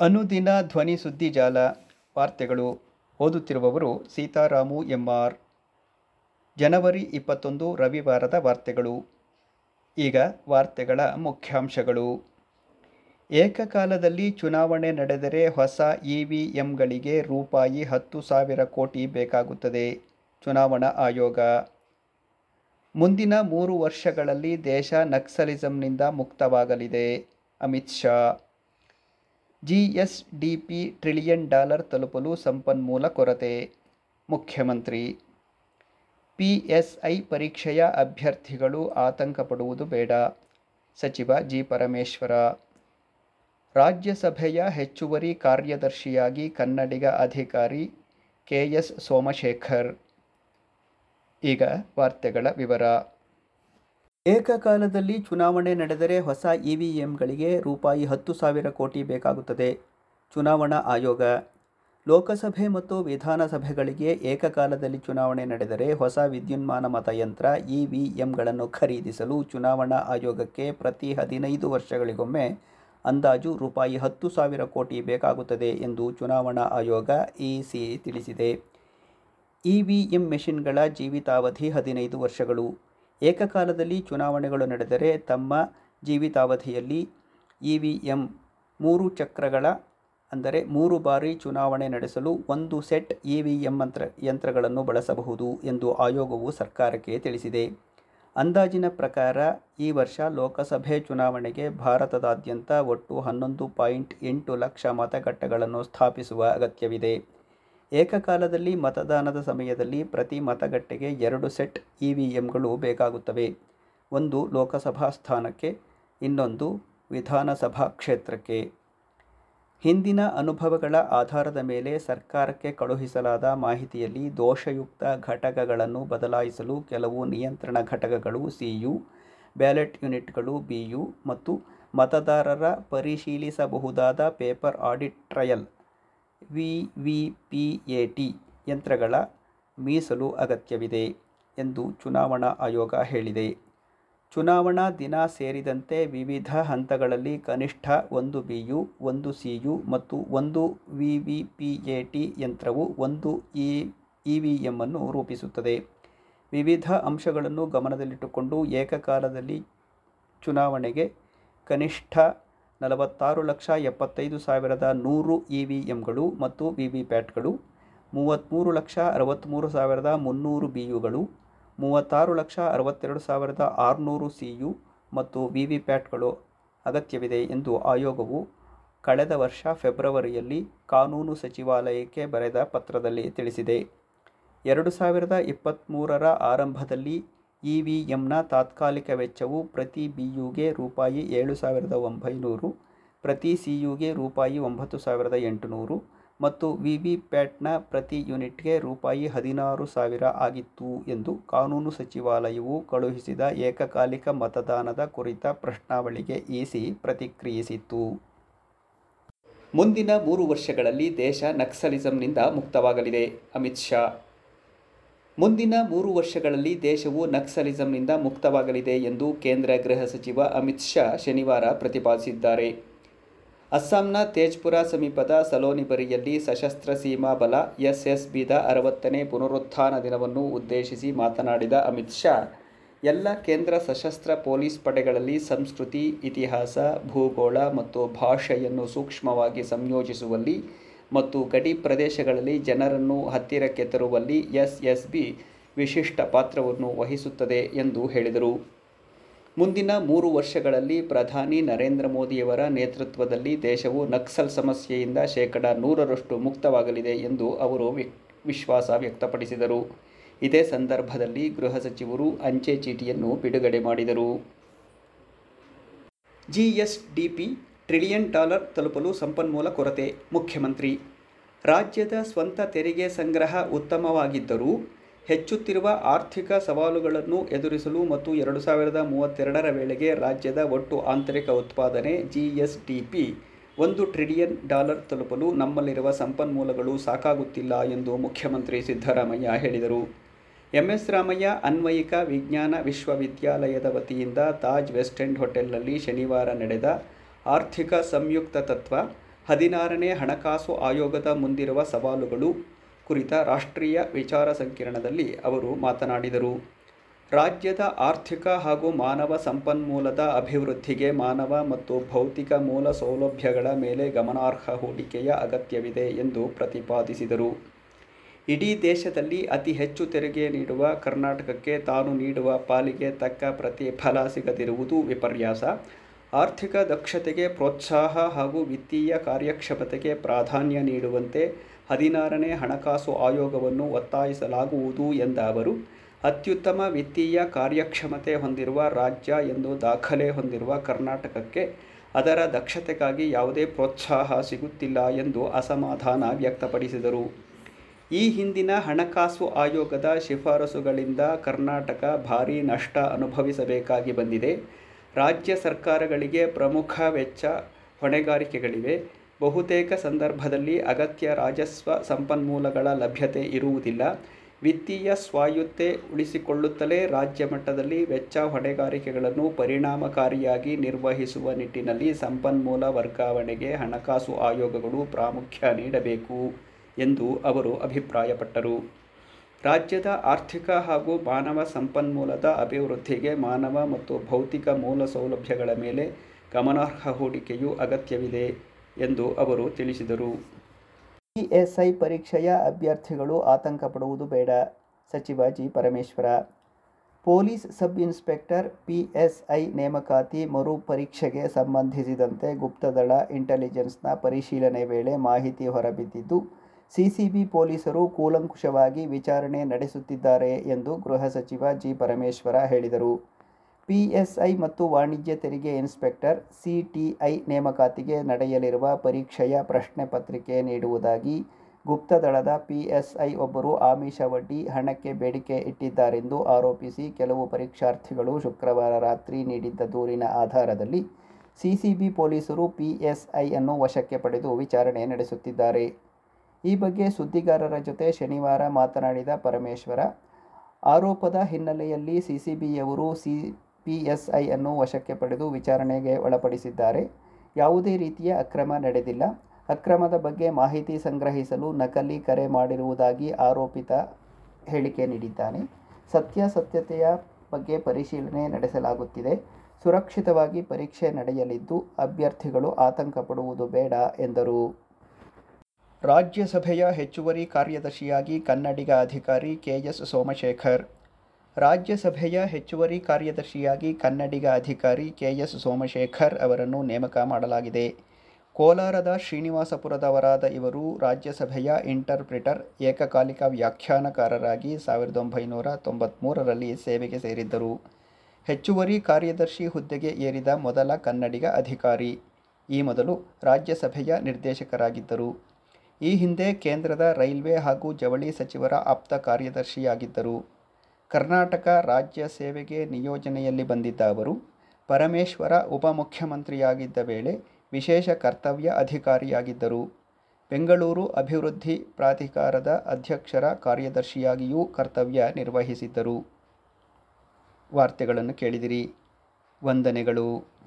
ಅನುದಿನ ಧ್ವನಿ ಸುದ್ದಿಜಾಲ ವಾರ್ತೆಗಳು ಓದುತ್ತಿರುವವರು ಸೀತಾರಾಮು ಎಂಆರ್. ಜನವರಿ ಇಪ್ಪತ್ತೊಂದು ರವಿವಾರದ ವಾರ್ತೆಗಳು. ಈಗ ವಾರ್ತೆಗಳ ಮುಖ್ಯಾಂಶಗಳು. ಏಕಕಾಲದಲ್ಲಿ ಚುನಾವಣೆ ನಡೆದರೆ ಹೊಸ ಇ ವಿ ಎಂಗಳಿಗೆ ರೂಪಾಯಿ ಹತ್ತು ಸಾವಿರ ಕೋಟಿ ಬೇಕಾಗುತ್ತದೆ. ಚುನಾವಣಾ ಆಯೋಗ. ಮುಂದಿನ ಮೂರು ವರ್ಷಗಳಲ್ಲಿ ದೇಶ ನಕ್ಸಲಿಸಂನಿಂದ ಮುಕ್ತವಾಗಲಿದೆ. Amit Shah. GSDP trillion dollar ತಲುಪಲು ಸಂಪನ್ಮೂಲ ಕೊರತೆ, ಮುಖ್ಯಮಂತ್ರಿ. ಪಿಎಸ್ಐ ಪರೀಕ್ಷೆಯ ಅಭ್ಯರ್ಥಿಗಳು ಆತಂಕ ಪಡುವುದು ಬೇಡ, ಸಚಿವ ಜಿ ಪರಮೇಶ್ವರ ರಾಜ್ಯಸಭೆಯ ಹೆಚ್ಚುವರಿ ಕಾರ್ಯದರ್ಶಿಯಾಗಿ ಕನ್ನಡಿಗ ಅಧಿಕಾರಿ ಕೆಎಸ್ ಸೋಮಶೇಖರ್. ಈಗ ವಾರ್ತೆಗಳ ವಿವರ. ಏಕಕಾಲದಲ್ಲಿ ಚುನಾವಣೆ ನಡೆದರೆ ಹೊಸ ಇವಿಎಂಗಳಿಗೆ ರೂಪಾಯಿ ಹತ್ತು ಸಾವಿರ ಕೋಟಿ ಬೇಕಾಗುತ್ತದೆ. ಚುನಾವಣಾ ಆಯೋಗ. ಲೋಕಸಭೆ ಮತ್ತು ವಿಧಾನಸಭೆಗಳಿಗೆ ಏಕಕಾಲದಲ್ಲಿ ಚುನಾವಣೆ ನಡೆದರೆ ಹೊಸ ವಿದ್ಯುನ್ಮಾನ ಮತಯಂತ್ರ, ಇವಿಎಂಗಳನ್ನು ಖರೀದಿಸಲು ಚುನಾವಣಾ ಆಯೋಗಕ್ಕೆ ಪ್ರತಿ ಹದಿನೈದು ವರ್ಷಗಳಿಗೊಮ್ಮೆ ಅಂದಾಜು ರೂಪಾಯಿ ಹತ್ತು ಸಾವಿರ ಕೋಟಿ ಬೇಕಾಗುತ್ತದೆ ಎಂದು ಚುನಾವಣಾ ಆಯೋಗ ಇಸಿ ತಿಳಿಸಿದೆ. ಇ ವಿ ಎಂ ಮೆಷಿನ್ಗಳ ಜೀವಿತಾವಧಿ ಹದಿನೈದು ವರ್ಷಗಳು. ಏಕಕಾಲದಲ್ಲಿ ಚುನಾವಣೆಗಳು ನಡೆದರೆ ತಮ್ಮ ಜೀವಿತಾವಧಿಯಲ್ಲಿ ಇ ವಿ ಎಂ ಮೂರು ಚಕ್ರಗಳ, ಅಂದರೆ ಮೂರು ಬಾರಿ ಚುನಾವಣೆ ನಡೆಸಲು ಒಂದು ಸೆಟ್ ಇ ವಿ ಎಂ ಮಂತ್ರ, ಯಂತ್ರಗಳನ್ನು ಬಳಸಬಹುದು ಎಂದು ಆಯೋಗವು ಸರ್ಕಾರಕ್ಕೆ ತಿಳಿಸಿದೆ. ಅಂದಾಜಿನ ಪ್ರಕಾರ ಈ ವರ್ಷ ಲೋಕಸಭೆ ಚುನಾವಣೆಗೆ ಭಾರತದಾದ್ಯಂತ ಒಟ್ಟು ಹನ್ನೊಂದು ಪಾಯಿಂಟ್ ಎಂಟು ಲಕ್ಷ ಮತಗಟ್ಟೆಗಳನ್ನು ಸ್ಥಾಪಿಸುವ ಅಗತ್ಯವಿದೆ. ಏಕಕಾಲದಲ್ಲಿ ಮತದಾನದ ಸಮಯದಲ್ಲಿ ಪ್ರತಿ ಮತಗಟ್ಟೆಗೆ ಎರಡು ಸೆಟ್ ಇ ವಿ ಎಂಗಳು ಬೇಕಾಗುತ್ತವೆ. ಒಂದು ಲೋಕಸಭಾ ಸ್ಥಾನಕ್ಕೆ, ಇನ್ನೊಂದು ವಿಧಾನಸಭಾ ಕ್ಷೇತ್ರಕ್ಕೆ. ಹಿಂದಿನ ಅನುಭವಗಳ ಆಧಾರದ ಮೇಲೆ ಸರ್ಕಾರಕ್ಕೆ ಕಳುಹಿಸಲಾದ ಮಾಹಿತಿಯಲ್ಲಿ ದೋಷಯುಕ್ತ ಘಟಕಗಳನ್ನು ಬದಲಾಯಿಸಲು ಕೆಲವು ನಿಯಂತ್ರಣ ಘಟಕಗಳು ಸಿಯು, ಬ್ಯಾಲೆಟ್ ಯೂನಿಟ್ಗಳು ಬಿಯು ಮತ್ತು ಮತದಾರರ ಪರಿಶೀಲಿಸಬಹುದಾದ ಪೇಪರ್ ಆಡಿಟ್ ಟ್ರಯಲ್ ವಿವಿಪಿಎಟಿ ಯಂತ್ರಗಳ ಮೀಸಲು ಅಗತ್ಯವಿದೆ ಎಂದು ಚುನಾವಣಾ ಆಯೋಗ ಹೇಳಿದೆ. ಚುನಾವಣಾ ದಿನ ಸೇರಿದಂತೆ ವಿವಿಧ ಹಂತಗಳಲ್ಲಿ ಕನಿಷ್ಠ ಒಂದು ಬಿಯು, ಒಂದು ಸಿಯು ಮತ್ತು ಒಂದು ವಿವಿಪಿಎಟಿ ಯಂತ್ರವು ಒಂದು ಇ ಇವಿಎಂಅನ್ನು ರೂಪಿಸುತ್ತದೆ. ವಿವಿಧ ಅಂಶಗಳನ್ನು ಗಮನದಲ್ಲಿಟ್ಟುಕೊಂಡು ಏಕಕಾಲದಲ್ಲಿ ಚುನಾವಣೆಗೆ ಕನಿಷ್ಠ ನಲವತ್ತಾರು ಲಕ್ಷ ಎಪ್ಪತ್ತೈದು ಸಾವಿರದ ನೂರು ಇ ವಿ ಎಮ್ಗಳು ಮತ್ತು ವಿ ವಿ ಪ್ಯಾಟ್ಗಳು ಮೂವತ್ತ್ಮೂರು ಲಕ್ಷ ಅರವತ್ತ್ಮೂರು ಸಾವಿರದ ಮುನ್ನೂರು ಬಿ ಯುಗಳು ಮೂವತ್ತಾರು ಲಕ್ಷ ಅರವತ್ತೆರಡು ಸಾವಿರದ ಆರುನೂರು ಸಿ ಯು ಮತ್ತು ವಿ ವಿ ಪ್ಯಾಟ್ಗಳು ಅಗತ್ಯವಿದೆ ಎಂದು ಆಯೋಗವು ಕಳೆದ ವರ್ಷ ಫೆಬ್ರವರಿಯಲ್ಲಿ ಕಾನೂನು ಸಚಿವಾಲಯಕ್ಕೆ ಬರೆದ ಪತ್ರದಲ್ಲಿ ತಿಳಿಸಿದೆ. ಎರಡು ಸಾವಿರದ ಇಪ್ಪತ್ತ್ಮೂರರ ಆರಂಭದಲ್ಲಿ ಇವಿಎಂನ ತಾತ್ಕಾಲಿಕ ವೆಚ್ಚವು ಪ್ರತಿ ಬಿಯುಗೆ ರೂಪಾಯಿ ಏಳು ಸಾವಿರದ ಒಂಬೈನೂರು, ಪ್ರತಿ ಸಿಯುಗೆ ರೂಪಾಯಿ ಒಂಬತ್ತು ಸಾವಿರದ ಎಂಟುನೂರು ಮತ್ತು ವಿವಿಪ್ಯಾಟ್ನ ಪ್ರತಿ ಯೂನಿಟ್ಗೆ ರೂಪಾಯಿ ಹದಿನಾರು ಸಾವಿರ ಆಗಿತ್ತು ಎಂದು ಕಾನೂನು ಸಚಿವಾಲಯವು ಕಳುಹಿಸಿದ ಏಕಕಾಲಿಕ ಮತದಾನದ ಕುರಿತ ಪ್ರಶ್ನಾವಳಿಗೆ ಇಸಿ ಪ್ರತಿಕ್ರಿಯಿಸಿತ್ತು. ಮುಂದಿನ ಮೂರು ವರ್ಷಗಳಲ್ಲಿ ದೇಶ ನಕ್ಸಲಿಸಂನಿಂದ ಮುಕ್ತವಾಗಲಿದೆ. ಅಮಿತ್ ಶಾ ಮುಂದಿನ ಮೂರು ವರ್ಷಗಳಲ್ಲಿ ದೇಶವು ನಕ್ಸಲಿಸಂನಿಂದ ಮುಕ್ತವಾಗಲಿದೆ ಎಂದು ಕೇಂದ್ರ ಗೃಹ ಸಚಿವ ಅಮಿತ್ ಶಾ ಶನಿವಾರ ಪ್ರತಿಪಾದಿಸಿದ್ದಾರೆ. ಅಸ್ಸಾಂನ ತೇಜ್ಪುರ ಸಮೀಪದ ಸಲೋನಿಬರಿಯಲ್ಲಿ ಸಶಸ್ತ್ರ ಸೀಮಾ ಬಲ ಎಸ್ಎಸ್ಬಿದ ಅರವತ್ತನೇ ಪುನರುತ್ಥಾನ ದಿನವನ್ನು ಉದ್ದೇಶಿಸಿ ಮಾತನಾಡಿದ ಅಮಿತ್ ಶಾ, ಎಲ್ಲ ಕೇಂದ್ರ ಸಶಸ್ತ್ರ ಪೊಲೀಸ್ ಪಡೆಗಳಲ್ಲಿ ಸಂಸ್ಕೃತಿ, ಇತಿಹಾಸ, ಭೂಗೋಳ ಮತ್ತು ಭಾಷೆಯನ್ನು ಸೂಕ್ಷ್ಮವಾಗಿ ಸಂಯೋಜಿಸುವಲ್ಲಿ ಮತ್ತು ಗಡಿ ಪ್ರದೇಶಗಳಲ್ಲಿ ಜನರನ್ನು ಹತ್ತಿರಕ್ಕೆ ತರುವಲ್ಲಿ ಬಿ ವಿಶಿಷ್ಟ ಪಾತ್ರವನ್ನು ವಹಿಸುತ್ತದೆ ಎಂದು ಹೇಳಿದರು. ಮುಂದಿನ ಮೂರು ವರ್ಷಗಳಲ್ಲಿ ಪ್ರಧಾನಿ ನರೇಂದ್ರ ಮೋದಿಯವರ ನೇತೃತ್ವದಲ್ಲಿ ದೇಶವು ನಕ್ಸಲ್ ಸಮಸ್ಯೆಯಿಂದ ಶೇಕಡ ನೂರರಷ್ಟು ಮುಕ್ತವಾಗಲಿದೆ ಎಂದು ಅವರು ವಿಶ್ವಾಸ ವ್ಯಕ್ತಪಡಿಸಿದರು. ಇದೇ ಸಂದರ್ಭದಲ್ಲಿ ಗೃಹ ಸಚಿವರು ಅಂಚೆ ಚೀಟಿಯನ್ನು ಬಿಡುಗಡೆ ಮಾಡಿದರು. ಜಿಎಸ್ಡಿಪಿ ಟ್ರಿಲಿಯನ್ ಡಾಲರ್ ತಲುಪಲು ಸಂಪನ್ಮೂಲ ಕೊರತೆ, ಮುಖ್ಯಮಂತ್ರಿ. ರಾಜ್ಯದ ಸ್ವಂತ ತೆರಿಗೆ ಸಂಗ್ರಹ ಉತ್ತಮವಾಗಿದ್ದರೂ ಹೆಚ್ಚುತ್ತಿರುವ ಆರ್ಥಿಕ ಸವಾಲುಗಳನ್ನು ಎದುರಿಸಲು ಮತ್ತು ಎರಡು ಸಾವಿರದ ಮೂವತ್ತೆರಡರ ವೇಳೆಗೆ ರಾಜ್ಯದ ಒಟ್ಟು ಆಂತರಿಕ ಉತ್ಪಾದನೆ ಜಿಎಸ್ಡಿಪಿ ಒಂದು ಟ್ರಿಲಿಯನ್ ಡಾಲರ್ ತಲುಪಲು ನಮ್ಮಲ್ಲಿರುವ ಸಂಪನ್ಮೂಲಗಳು ಸಾಕಾಗುತ್ತಿಲ್ಲ ಎಂದು ಮುಖ್ಯಮಂತ್ರಿ ಸಿದ್ದರಾಮಯ್ಯ ಹೇಳಿದರು. ಎಂಎಸ್ ರಾಮಯ್ಯ ಅನ್ವಯಿಕ ವಿಜ್ಞಾನ ವಿಶ್ವವಿದ್ಯಾಲಯದ ವತಿಯಿಂದ ತಾಜ್ ವೆಸ್ಟ್ ಎಂಡ್ ಹೋಟೆಲ್ನಲ್ಲಿ ಶನಿವಾರ ನಡೆದ ಆರ್ಥಿಕ ಸಂಯುಕ್ತ ತತ್ವ, ಹದಿನಾರನೇ ಹಣಕಾಸು ಆಯೋಗದ ಮುಂದಿರುವ ಸವಾಲುಗಳು ಕುರಿತ ರಾಷ್ಟ್ರೀಯ ವಿಚಾರ ಸಂಕಿರಣದಲ್ಲಿ ಅವರು ಮಾತನಾಡಿದರು. ರಾಜ್ಯದ ಆರ್ಥಿಕ ಹಾಗೂ ಮಾನವ ಸಂಪನ್ಮೂಲದ ಅಭಿವೃದ್ಧಿಗೆ ಮಾನವ ಮತ್ತು ಭೌತಿಕ ಮೂಲ ಸೌಲಭ್ಯಗಳ ಮೇಲೆ ಗಮನಾರ್ಹ ಹೂಡಿಕೆಯ ಅಗತ್ಯವಿದೆ ಎಂದು ಪ್ರತಿಪಾದಿಸಿದರು. ಇಡೀ ದೇಶದಲ್ಲಿ ಅತಿ ಹೆಚ್ಚು ತೆರಿಗೆ ನೀಡುವ ಕರ್ನಾಟಕಕ್ಕೆ ತಾನು ನೀಡುವ ಪಾಲಿಗೆ ತಕ್ಕ ಪ್ರತಿಫಲ ಸಿಗದಿರುವುದು ವಿಪರ್ಯಾಸ. ಆರ್ಥಿಕ ದಕ್ಷತೆಗೆ ಪ್ರೋತ್ಸಾಹ ಹಾಗೂ ವಿತ್ತೀಯ ಕಾರ್ಯಕ್ಷಮತೆಗೆ ಪ್ರಾಧಾನ್ಯ ನೀಡುವಂತೆ ಹದಿನಾರನೇ ಹಣಕಾಸು ಆಯೋಗವನ್ನು ಒತ್ತಾಯಿಸಲಾಗುವುದು ಎಂದ ಅವರು, ಅತ್ಯುತ್ತಮ ವಿತ್ತೀಯ ಕಾರ್ಯಕ್ಷಮತೆ ಹೊಂದಿರುವ ರಾಜ್ಯ ಎಂದು ದಾಖಲೆ ಹೊಂದಿರುವ ಕರ್ನಾಟಕಕ್ಕೆ ಅದರ ದಕ್ಷತೆಗಾಗಿ ಯಾವುದೇ ಪ್ರೋತ್ಸಾಹ ಸಿಗುತ್ತಿಲ್ಲ ಎಂದು ಅಸಮಾಧಾನ ವ್ಯಕ್ತಪಡಿಸಿದರು. ಈ ಹಿಂದಿನ ಹಣಕಾಸು ಆಯೋಗದ ಶಿಫಾರಸುಗಳಿಂದ ಕರ್ನಾಟಕ ಭಾರೀ ನಷ್ಟ ಅನುಭವಿಸಬೇಕಾಗಿ ಬಂದಿದೆ. ರಾಜ್ಯ ಸರ್ಕಾರಗಳಿಗೆ ಪ್ರಮುಖ ವೆಚ್ಚ ಹೊಣೆಗಾರಿಕೆಗಳಿವೆ. ಬಹುತೇಕ ಸಂದರ್ಭದಲ್ಲಿ ಅಗತ್ಯ ರಾಜಸ್ವ ಸಂಪನ್ಮೂಲಗಳ ಲಭ್ಯತೆ ಇರುವುದಿಲ್ಲ. ವಿತ್ತೀಯ ಸ್ವಾಯತ್ತೆ ಉಳಿಸಿಕೊಳ್ಳುತ್ತಲೇ ರಾಜ್ಯ ಮಟ್ಟದಲ್ಲಿ ವೆಚ್ಚ ಹೊಣೆಗಾರಿಕೆಗಳನ್ನು ಪರಿಣಾಮಕಾರಿಯಾಗಿ ನಿರ್ವಹಿಸುವ ನಿಟ್ಟಿನಲ್ಲಿ ಸಂಪನ್ಮೂಲ ವರ್ಗಾವಣೆಗೆ ಹಣಕಾಸು ಆಯೋಗಗಳು ಪ್ರಾಮುಖ್ಯ ನೀಡಬೇಕು ಎಂದು ಅವರು ಅಭಿಪ್ರಾಯಪಟ್ಟರು. ರಾಜ್ಯದ ಆರ್ಥಿಕ ಹಾಗೂ ಮಾನವ ಸಂಪನ್ಮೂಲದ ಅಭಿವೃದ್ಧಿಗೆ ಮಾನವ ಮತ್ತು ಭೌತಿಕ ಮೂಲ ಸೌಲಭ್ಯಗಳ ಮೇಲೆ ಗಮನಾರ್ಹ ಹೂಡಿಕೆಯು ಅಗತ್ಯವಿದೆ ಎಂದು ಅವರು ತಿಳಿಸಿದರು. ಇಎಸ್ಐ ಪರೀಕ್ಷೆಯ ಅಭ್ಯರ್ಥಿಗಳು ಆತಂಕ ಪಡುವುದು ಬೇಡ. ಸಚಿವ G. Parameshwara, police sub inspector PSI ನೇಮಕಾತಿ ಮರು ಪರೀಕ್ಷೆಗೆ ಸಂಬಂಧಿಸಿದಂತೆ ಗುಪ್ತದಳ ಇಂಟೆಲಿಜೆನ್ಸ್ನ ಪರಿಶೀಲನೆ ವೇಳೆ ಮಾಹಿತಿ ಹೊರಬಿದ್ದಿದ್ದು ಸಿಸಿಬಿ ಪೊಲೀಸರು ಕೂಲಂಕುಷವಾಗಿ ವಿಚಾರಣೆ ನಡೆಸುತ್ತಿದ್ದಾರೆ ಎಂದು ಗೃಹ ಸಚಿವ ಜಿ ಪರಮೇಶ್ವರ ಹೇಳಿದರು. ಪಿಎಸ್ಐ ಮತ್ತು ವಾಣಿಜ್ಯ ತೆರಿಗೆ ಇನ್ಸ್ಪೆಕ್ಟರ್ ಸಿಟಿಐ ನೇಮಕಾತಿಗೆ ನಡೆಯಲಿರುವ ಪರೀಕ್ಷೆಯ ಪ್ರಶ್ನೆ ಪತ್ರಿಕೆ ನೀಡುವುದಾಗಿ ಗುಪ್ತದಳದ ಪಿಎಸ್ಐ ಒಬ್ಬರು ಆಮಿಷವಡ್ಡಿ ಹಣಕ್ಕೆ ಬೇಡಿಕೆ ಇಟ್ಟಿದ್ದಾರೆಂದು ಆರೋಪಿಸಿ ಕೆಲವು ಪರೀಕ್ಷಾರ್ಥಿಗಳು ಶುಕ್ರವಾರ ರಾತ್ರಿ ನೀಡಿದ್ದ ದೂರಿನ ಆಧಾರದಲ್ಲಿ ಸಿಸಿಬಿ ಪೊಲೀಸರು ಪಿಎಸ್ಐ ಅನ್ನು ವಶಕ್ಕೆ ಪಡೆದು ವಿಚಾರಣೆ ನಡೆಸುತ್ತಿದ್ದಾರೆ. ಈ ಬಗ್ಗೆ ಸುದ್ದಿಗಾರರ ಜೊತೆ ಶನಿವಾರ ಮಾತನಾಡಿದ ಪರಮೇಶ್ವರ, ಆರೋಪದ ಹಿನ್ನೆಲೆಯಲ್ಲಿ ಸಿಸಿಬಿಯವರು ಸಿ ಪಿಎಸ್ಐ ಅನ್ನು ವಶಕ್ಕೆ ಪಡೆದು ವಿಚಾರಣೆಗೆ ಒಳಪಡಿಸಿದ್ದಾರೆ. ಯಾವುದೇ ರೀತಿಯ ಅಕ್ರಮ ನಡೆದಿಲ್ಲ. ಅಕ್ರಮದ ಬಗ್ಗೆ ಮಾಹಿತಿ ಸಂಗ್ರಹಿಸಲು ನಕಲಿ ಕರೆ ಮಾಡಿರುವುದಾಗಿ ಆರೋಪಿತ ಹೇಳಿಕೆ ನೀಡಿದ್ದಾನೆ. ಸತ್ಯಾಸತ್ಯತೆಯ ಬಗ್ಗೆ ಪರಿಶೀಲನೆ ನಡೆಸಲಾಗುತ್ತಿದೆ. ಸುರಕ್ಷಿತವಾಗಿ ಪರೀಕ್ಷೆ ನಡೆಯಲಿದ್ದು, ಅಭ್ಯರ್ಥಿಗಳು ಆತಂಕ ಪಡುವುದು ಬೇಡ ಎಂದರು. ರಾಜ್ಯಸಭೆಯ ಹೆಚ್ಚುವರಿ ಕಾರ್ಯದರ್ಶಿಯಾಗಿ ಕನ್ನಡಿಗ ಅಧಿಕಾರಿ ಕೆ ಎಸ್ ಸೋಮಶೇಖರ್, ರಾಜ್ಯಸಭೆಯ ಹೆಚ್ಚುವರಿ ಕಾರ್ಯದರ್ಶಿಯಾಗಿ ಕನ್ನಡಿಗ ಅಧಿಕಾರಿ ಕೆ ಎಸ್ ಸೋಮಶೇಖರ್ ಅವರನ್ನು ನೇಮಕ ಮಾಡಲಾಗಿದೆ. ಕೋಲಾರದ ಶ್ರೀನಿವಾಸಪುರದವರಾದ ಇವರು ರಾಜ್ಯಸಭೆಯ ಇಂಟರ್ಪ್ರಿಟರ್, ಏಕಕಾಲಿಕ ವ್ಯಾಖ್ಯಾನಕಾರರಾಗಿ ಸಾವಿರದ ಒಂಬೈನೂರ ತೊಂಬತ್ತ್ಮೂರರಲ್ಲಿ ಸೇವೆಗೆ ಸೇರಿದ್ದರು. ಹೆಚ್ಚುವರಿ ಕಾರ್ಯದರ್ಶಿ ಹುದ್ದೆಗೆ ಏರಿದ ಮೊದಲ ಕನ್ನಡಿಗ ಅಧಿಕಾರಿ. ಈ ಮೊದಲು ರಾಜ್ಯಸಭೆಯ ನಿರ್ದೇಶಕರಾಗಿದ್ದರು. ಈ ಹಿಂದೆ ಕೇಂದ್ರದ ರೈಲ್ವೆ ಹಾಗೂ ಜವಳಿ ಸಚಿವರ ಆಪ್ತ ಕಾರ್ಯದರ್ಶಿಯಾಗಿದ್ದರು. ಕರ್ನಾಟಕ ರಾಜ್ಯ ಸೇವೆಗೆ ನಿಯೋಜನೆಯಲ್ಲಿ ಬಂದಿದ್ದ ಅವರು, ಪರಮೇಶ್ವರ ಉಪಮುಖ್ಯಮಂತ್ರಿಯಾಗಿದ್ದ ವೇಳೆ ವಿಶೇಷ ಕರ್ತವ್ಯ ಅಧಿಕಾರಿಯಾಗಿದ್ದರು. ಬೆಂಗಳೂರು ಅಭಿವೃದ್ಧಿ ಪ್ರಾಧಿಕಾರದ ಅಧ್ಯಕ್ಷರ ಕಾರ್ಯದರ್ಶಿಯಾಗಿಯೂ ಕರ್ತವ್ಯ ನಿರ್ವಹಿಸಿದ್ದರು. ವಾರ್ತೆಗಳನ್ನು ಕೇಳಿದಿರಿ. ವಂದನೆಗಳು.